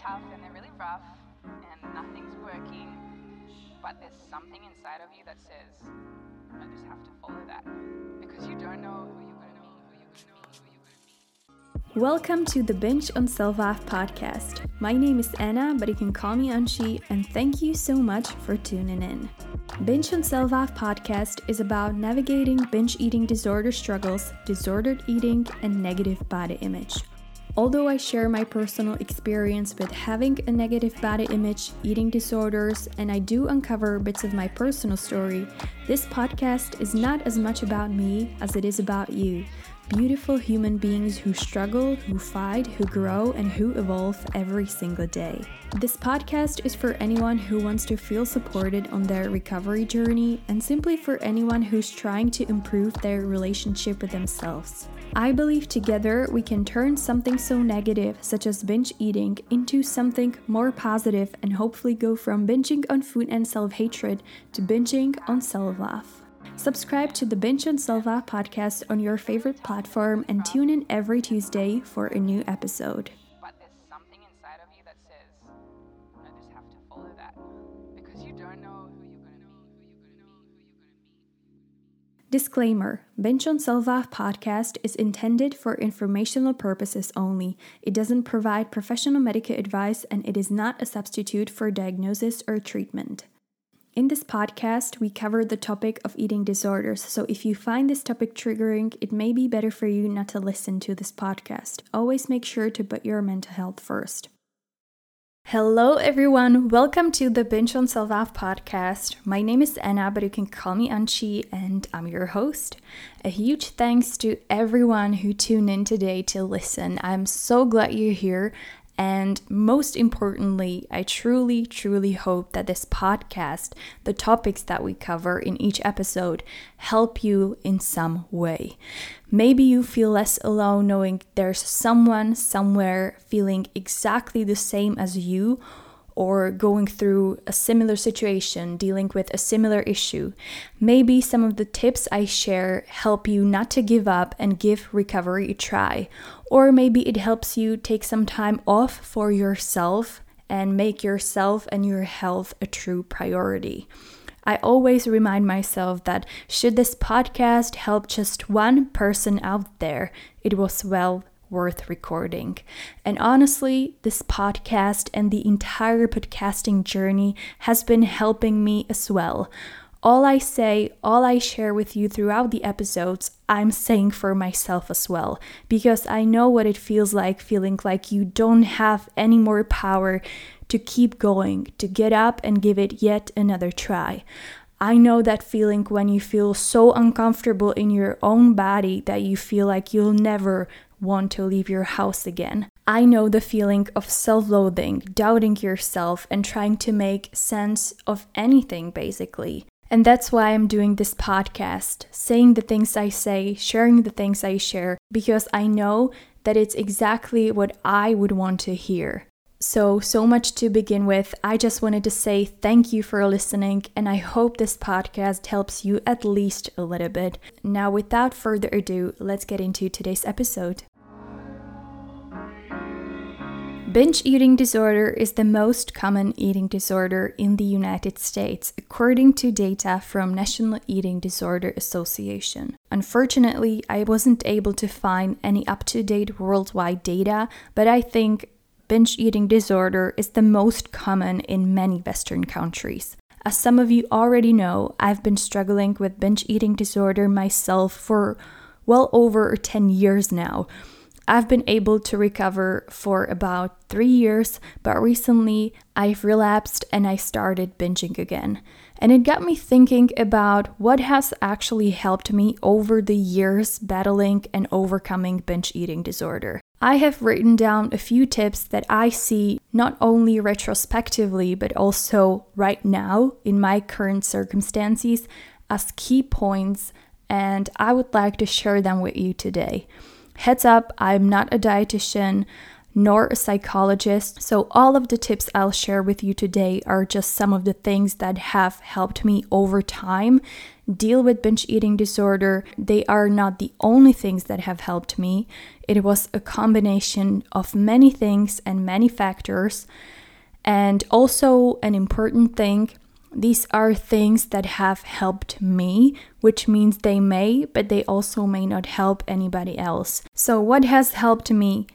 tough and they're really rough and nothing's working, but there's something inside of you that says, I just have to follow that because you don't know who you're going to meet. Welcome to the Binge on Self-Love podcast. My name is Anna, but you can call me Anshi, and thank you so much for tuning in. Binge on Self-Love podcast is about navigating binge eating disorder struggles, disordered eating, and negative body image. Although I share my personal experience with having a negative body image, eating disorders, and I do uncover bits of my personal story, this podcast is not as much about me as it is about you. Beautiful human beings who struggle, who fight, who grow, and who evolve every single day. This podcast is for anyone who wants to feel supported on their recovery journey and simply for anyone who's trying to improve their relationship with themselves. I believe together we can turn something so negative, such as binge eating, into something more positive and hopefully go from binging on food and self hatred to binging on self love. Subscribe to the on Self Love podcast on your favorite platform and tune in every Tuesday for a new episode. But there's something inside of you that says, I just have to follow that because you don't know who you're going to meet, who you're going to meet, who you're going to meet. Disclaimer Binge on Self-Love podcast is intended for informational purposes only. It doesn't provide professional medical advice and it is not a substitute for diagnosis or treatment. In this podcast, we cover the topic of eating disorders, so if you find this topic triggering, it may be better for you not to listen to this podcast. Always make sure to put your mental health first. Hello, everyone. Welcome to the Binge on Self Love podcast. My name is Anna, but you can call me Anchi, and I'm your host. A huge thanks to everyone who tuned in today to listen. I'm so glad you're here. And most importantly, I truly, truly hope that this podcast, the topics that we cover in each episode, help you in some way. Maybe you feel less alone knowing there's someone somewhere feeling exactly the same as you or going through a similar situation, dealing with a similar issue. Maybe some of the tips I share help you not to give up and give recovery a try. Or maybe it helps you take some time off for yourself and make yourself and your health a true priority. I always remind myself that should this podcast help just one person out there, it was well worth recording. And honestly, this podcast and the entire podcasting journey has been helping me as well. All I say, all I share with you throughout the episodes, I'm saying for myself as well, because I know what it feels like feeling like you don't have any more power to keep going, to get up and give it yet another try. I know that feeling when you feel so uncomfortable in your own body that you feel like you'll never want to leave your house again. I know the feeling of self loathing, doubting yourself, and trying to make sense of anything basically. And that's why I'm doing this podcast, saying the things I say, sharing the things I share, because I know that it's exactly what I would want to hear. So, so much to begin with. I just wanted to say thank you for listening, and I hope this podcast helps you at least a little bit. Now, without further ado, let's get into today's episode. Binge eating disorder is the most common eating disorder in the United States, according to data from National Eating Disorder Association. Unfortunately, I wasn't able to find any up to date worldwide data, but I think binge eating disorder is the most common in many Western countries. As some of you already know, I've been struggling with binge eating disorder myself for well over 10 years now. I've been able to recover for about three years, but recently I've relapsed and I started binging again. And it got me thinking about what has actually helped me over the years battling and overcoming binge eating disorder. I have written down a few tips that I see not only retrospectively but also right now in my current circumstances as key points, and I would like to share them with you today. Heads up, I'm not a dietitian. nor a psychologist. So, all of the tips I'll share with you today are just some of the things that have helped me over time deal with binge eating disorder. They are not the only things that have helped me, it was a combination of many things and many factors. And also, an important thing these are things that have helped me, which means they may, but they also may not help anybody else. So, what has helped me?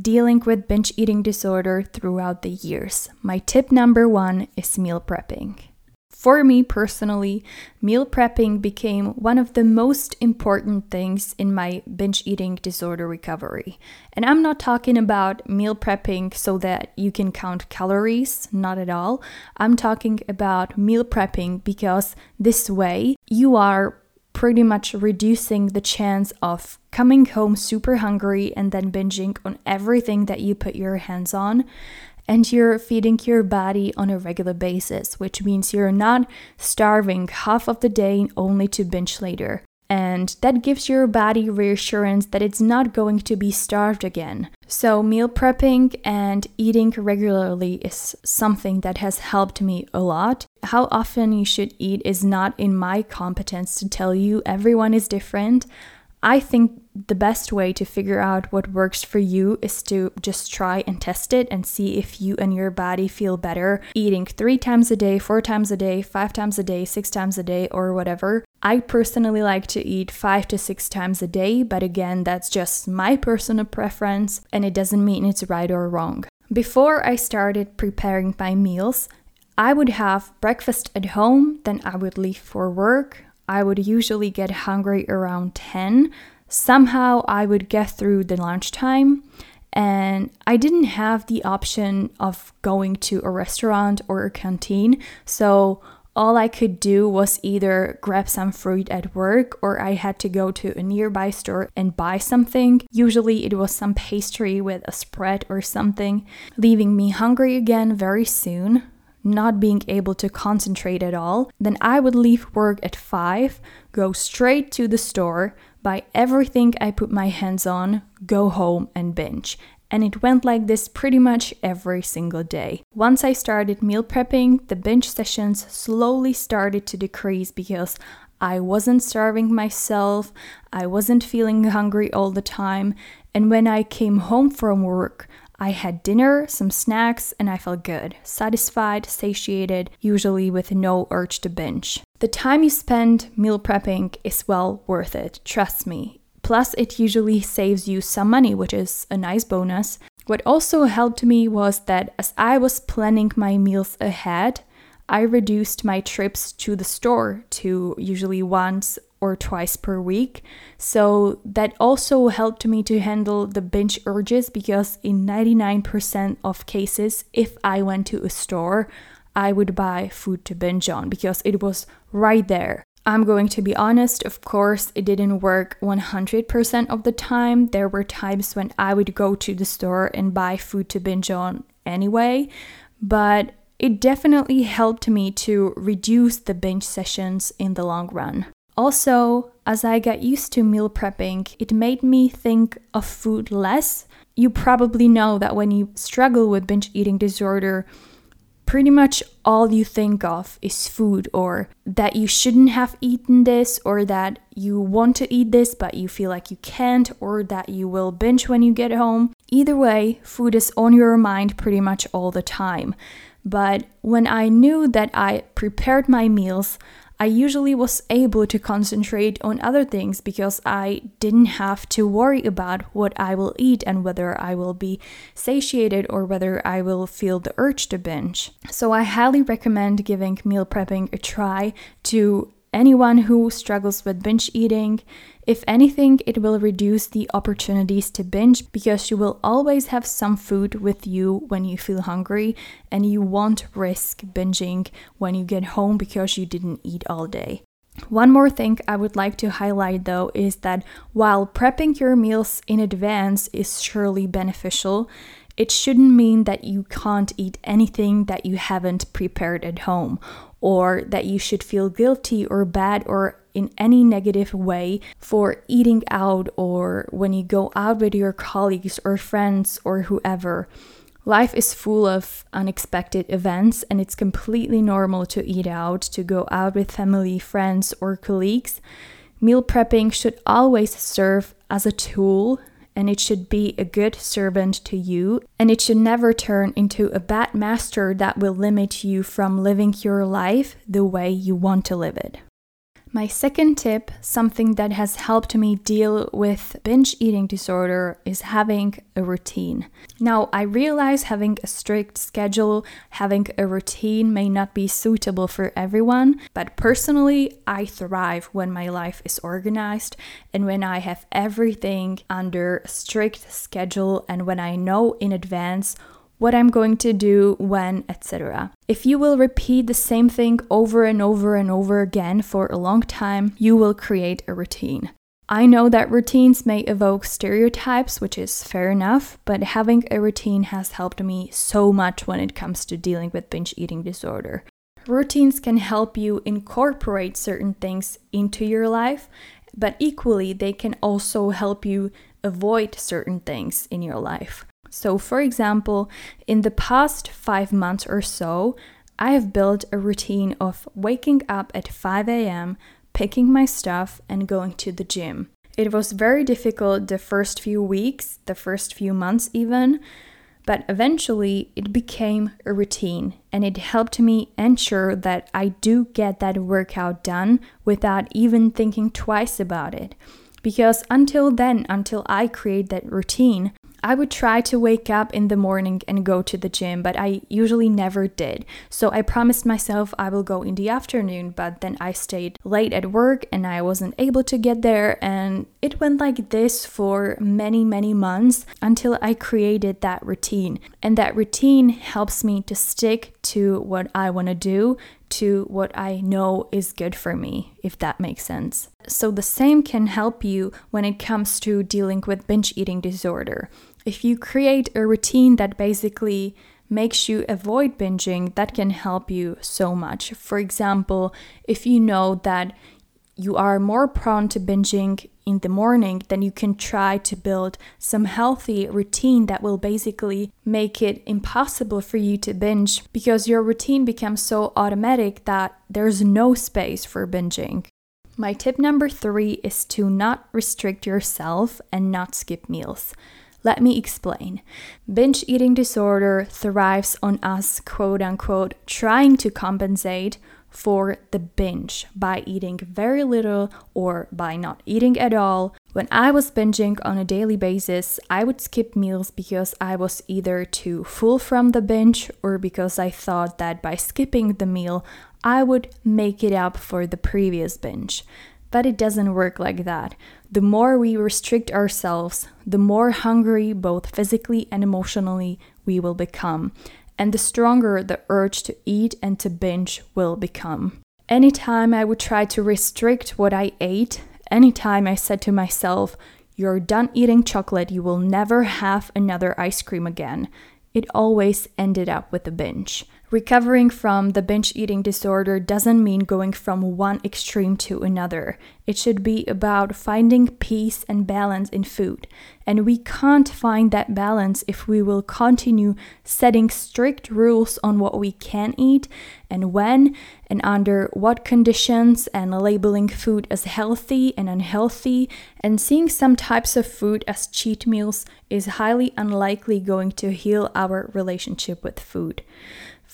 Dealing with binge eating disorder throughout the years. My tip number one is meal prepping. For me personally, meal prepping became one of the most important things in my binge eating disorder recovery. And I'm not talking about meal prepping so that you can count calories, not at all. I'm talking about meal prepping because this way you are pretty much reducing the chance of coming home super hungry and then binging on everything that you put your hands on and you're feeding your body on a regular basis, which means you're not starving half of the day only to binge later. And that gives your body reassurance that it's not going to be starved again. So, meal prepping and eating regularly is something that has helped me a lot. How often you should eat is not in my competence to tell you, everyone is different. I think the best way to figure out what works for you is to just try and test it and see if you and your body feel better eating three times a day, four times a day, five times a day, six times a day, or whatever. I personally like to eat five to six times a day, but again, that's just my personal preference and it doesn't mean it's right or wrong. Before I started preparing my meals, I would have breakfast at home, then I would leave for work. I would usually get hungry around 10. Somehow I would get through the lunchtime and I didn't have the option of going to a restaurant or a canteen. So all I could do was either grab some fruit at work or I had to go to a nearby store and buy something. Usually it was some pastry with a spread or something, leaving me hungry again very soon not being able to concentrate at all, then I would leave work at 5, go straight to the store, buy everything I put my hands on, go home and binge. And it went like this pretty much every single day. Once I started meal prepping, the binge sessions slowly started to decrease because I wasn't starving myself, I wasn't feeling hungry all the time, and when I came home from work, I had dinner, some snacks, and I felt good, satisfied, satiated, usually with no urge to binge. The time you spend meal prepping is well worth it, trust me. Plus, it usually saves you some money, which is a nice bonus. What also helped me was that as I was planning my meals ahead, I reduced my trips to the store to usually once or twice per week. So that also helped me to handle the binge urges because in 99% of cases, if I went to a store, I would buy food to binge on because it was right there. I'm going to be honest, of course, it didn't work 100% of the time. There were times when I would go to the store and buy food to binge on anyway, but it definitely helped me to reduce the binge sessions in the long run. Also, as I got used to meal prepping, it made me think of food less. You probably know that when you struggle with binge eating disorder, pretty much all you think of is food, or that you shouldn't have eaten this, or that you want to eat this but you feel like you can't, or that you will binge when you get home. Either way, food is on your mind pretty much all the time. But when I knew that I prepared my meals, I usually was able to concentrate on other things because I didn't have to worry about what I will eat and whether I will be satiated or whether I will feel the urge to binge. So I highly recommend giving meal prepping a try to anyone who struggles with binge eating. If anything, it will reduce the opportunities to binge because you will always have some food with you when you feel hungry and you won't risk binging when you get home because you didn't eat all day. One more thing I would like to highlight though is that while prepping your meals in advance is surely beneficial, It shouldn't mean that you can't eat anything that you haven't prepared at home, or that you should feel guilty or bad or in any negative way for eating out or when you go out with your colleagues or friends or whoever. Life is full of unexpected events, and it's completely normal to eat out, to go out with family, friends, or colleagues. Meal prepping should always serve as a tool and it should be a good servant to you, and it should never turn into a bad master that will limit you from living your life the way you want to live it. My second tip, something that has helped me deal with binge eating disorder, is having a routine. Now, I realize having a strict schedule, having a routine may not be suitable for everyone, but personally, I thrive when my life is organized and when I have everything under strict schedule and when I know in advance what I'm going to do, when, etc. If you will repeat the same thing over and over and over again for a long time, you will create a routine. I know that routines may evoke stereotypes, which is fair enough, but having a routine has helped me so much when it comes to dealing with binge eating disorder. Routines can help you incorporate certain things into your life, but equally, they can also help you avoid certain things in your life. So, for example, in the past five months or so, I have built a routine of waking up at 5 a.m., picking my stuff, and going to the gym. It was very difficult the first few weeks, the first few months even, but eventually it became a routine and it helped me ensure that I do get that workout done without even thinking twice about it. Because until then, until I create that routine, I would try to wake up in the morning and go to the gym, but I usually never did. So I promised myself I will go in the afternoon, but then I stayed late at work and I wasn't able to get there. And it went like this for many, many months until I created that routine. And that routine helps me to stick to what I want to do, to what I know is good for me, if that makes sense. So, the same can help you when it comes to dealing with binge eating disorder. If you create a routine that basically makes you avoid binging, that can help you so much. For example, if you know that you are more prone to binging in the morning, then you can try to build some healthy routine that will basically make it impossible for you to binge because your routine becomes so automatic that there's no space for binging. My tip number three is to not restrict yourself and not skip meals. Let me explain. Binge eating disorder thrives on us, quote unquote, trying to compensate for the binge by eating very little or by not eating at all. When I was binging on a daily basis, I would skip meals because I was either too full from the binge or because I thought that by skipping the meal, I would make it up for the previous binge. But it doesn't work like that. The more we restrict ourselves, the more hungry, both physically and emotionally, we will become, and the stronger the urge to eat and to binge will become. Anytime I would try to restrict what I ate, anytime I said to myself, You're done eating chocolate, you will never have another ice cream again, it always ended up with a binge. Recovering from the binge eating disorder doesn't mean going from one extreme to another. It should be about finding peace and balance in food. And we can't find that balance if we will continue setting strict rules on what we can eat and when and under what conditions, and labeling food as healthy and unhealthy, and seeing some types of food as cheat meals is highly unlikely going to heal our relationship with food.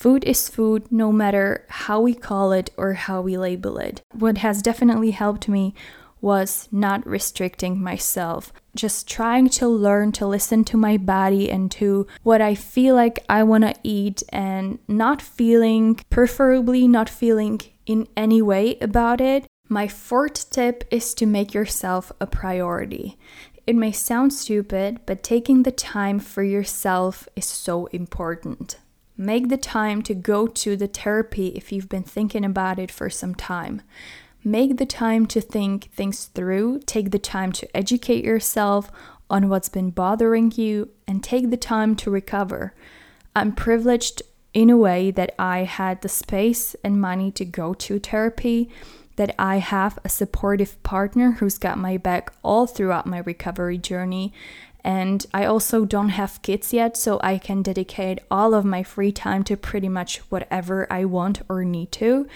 Food is food no matter how we call it or how we label it. What has definitely helped me was not restricting myself, just trying to learn to listen to my body and to what I feel like I want to eat and not feeling, preferably not feeling in any way about it. My fourth tip is to make yourself a priority. It may sound stupid, but taking the time for yourself is so important. Make the time to go to the therapy if you've been thinking about it for some time. Make the time to think things through, take the time to educate yourself on what's been bothering you and take the time to recover. I'm privileged in a way that I had the space and money to go to therapy, that I have a supportive partner who's got my back all throughout my recovery journey. And I also don't have kids yet, so I can dedicate all of my free time to pretty much whatever I want or need to.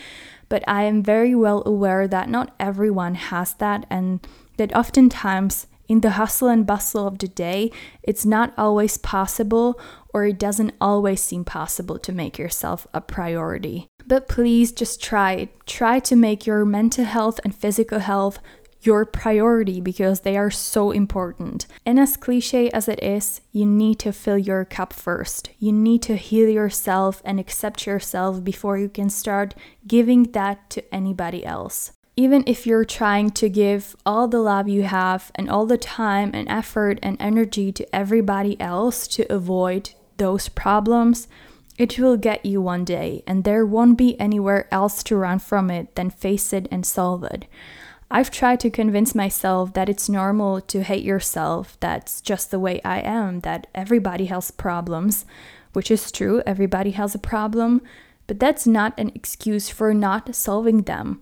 But I am very well aware that not everyone has that, and that oftentimes in the hustle and bustle of the day, it's not always possible or it doesn't always seem possible to make yourself a priority. But please just try it. Try to make your mental health and physical health your priority because they are so important. And as cliche as it is, you need to fill your cup first. You need to heal yourself and accept yourself before you can start giving that to anybody else even if you're trying to give all the love you have and all the time and effort and energy to everybody else to avoid those problems, it will get you one day, and there won't be anywhere else to run from it than face it and solve it. I've tried to convince myself that it's normal to hate yourself, that's just the way I am, that everybody has problems, which is true, everybody has a problem, but that's not an excuse for not solving them.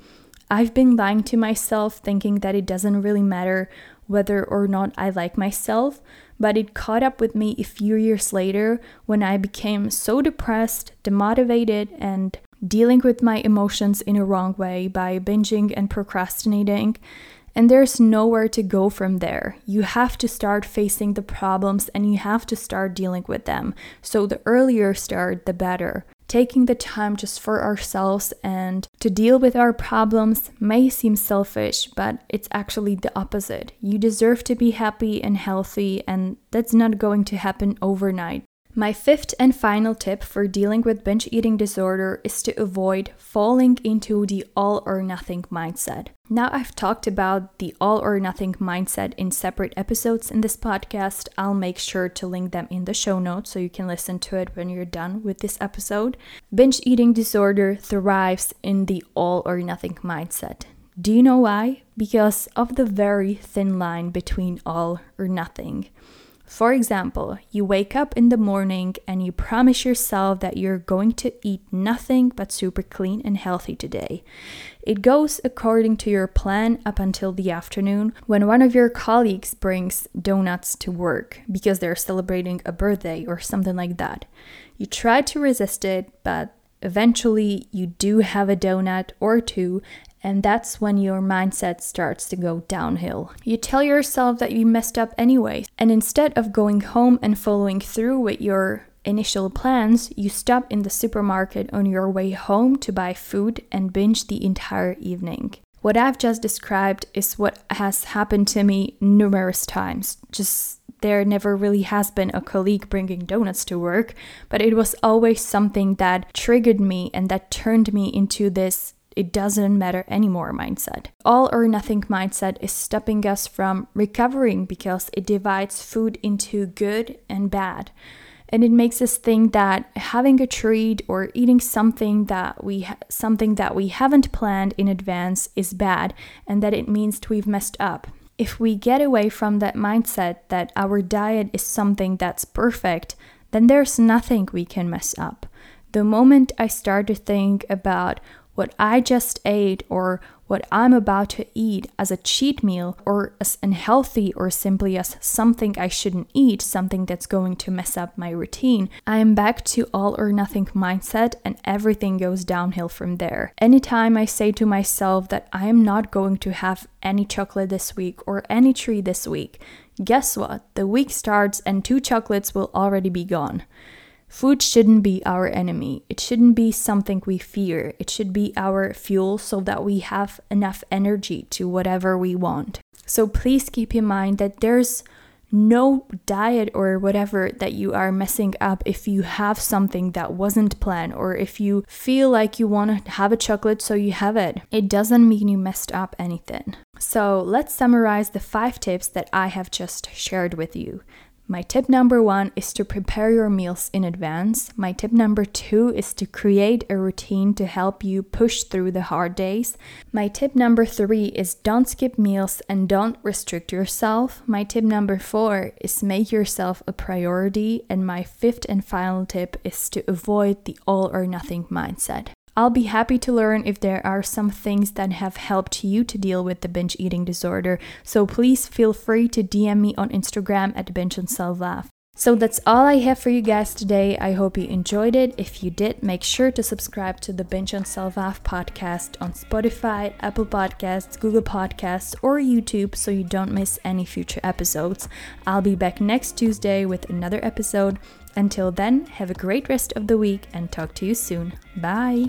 I've been lying to myself, thinking that it doesn't really matter whether or not I like myself, but it caught up with me a few years later when I became so depressed, demotivated, and dealing with my emotions in a wrong way by binging and procrastinating. And there's nowhere to go from there. You have to start facing the problems and you have to start dealing with them. So, the earlier start, the better. Taking the time just for ourselves and to deal with our problems may seem selfish, but it's actually the opposite. You deserve to be happy and healthy, and that's not going to happen overnight. My fifth and final tip for dealing with binge eating disorder is to avoid falling into the all or nothing mindset. Now, I've talked about the all or nothing mindset in separate episodes in this podcast. I'll make sure to link them in the show notes so you can listen to it when you're done with this episode. Binge eating disorder thrives in the all or nothing mindset. Do you know why? Because of the very thin line between all or nothing. For example, you wake up in the morning and you promise yourself that you're going to eat nothing but super clean and healthy today. It goes according to your plan up until the afternoon when one of your colleagues brings donuts to work because they're celebrating a birthday or something like that. You try to resist it, but eventually you do have a donut or two and that's when your mindset starts to go downhill. You tell yourself that you messed up anyway, and instead of going home and following through with your initial plans, you stop in the supermarket on your way home to buy food and binge the entire evening. What I've just described is what has happened to me numerous times. Just there never really has been a colleague bringing donuts to work, but it was always something that triggered me and that turned me into this it doesn't matter anymore mindset. All or nothing mindset is stopping us from recovering because it divides food into good and bad. And it makes us think that having a treat or eating something that we ha- something that we haven't planned in advance is bad and that it means we've messed up. If we get away from that mindset that our diet is something that's perfect, then there's nothing we can mess up. The moment I start to think about what I just ate or what I'm about to eat as a cheat meal or as unhealthy or simply as something I shouldn't eat, something that's going to mess up my routine, I am back to all or nothing mindset and everything goes downhill from there. Anytime I say to myself that I am not going to have any chocolate this week or any treat this week, guess what? The week starts and two chocolates will already be gone. Food shouldn't be our enemy. It shouldn't be something we fear. It should be our fuel so that we have enough energy to whatever we want. So please keep in mind that there's no diet or whatever that you are messing up if you have something that wasn't planned or if you feel like you want to have a chocolate so you have it. It doesn't mean you messed up anything. So let's summarize the five tips that I have just shared with you. My tip number one is to prepare your meals in advance. My tip number two is to create a routine to help you push through the hard days. My tip number three is don't skip meals and don't restrict yourself. My tip number four is make yourself a priority. And my fifth and final tip is to avoid the all or nothing mindset. I'll be happy to learn if there are some things that have helped you to deal with the binge eating disorder, so please feel free to DM me on Instagram at binge and self love. So that's all I have for you guys today. I hope you enjoyed it. If you did, make sure to subscribe to the Binge on Self podcast on Spotify, Apple Podcasts, Google Podcasts, or YouTube so you don't miss any future episodes. I'll be back next Tuesday with another episode. Until then, have a great rest of the week and talk to you soon. Bye.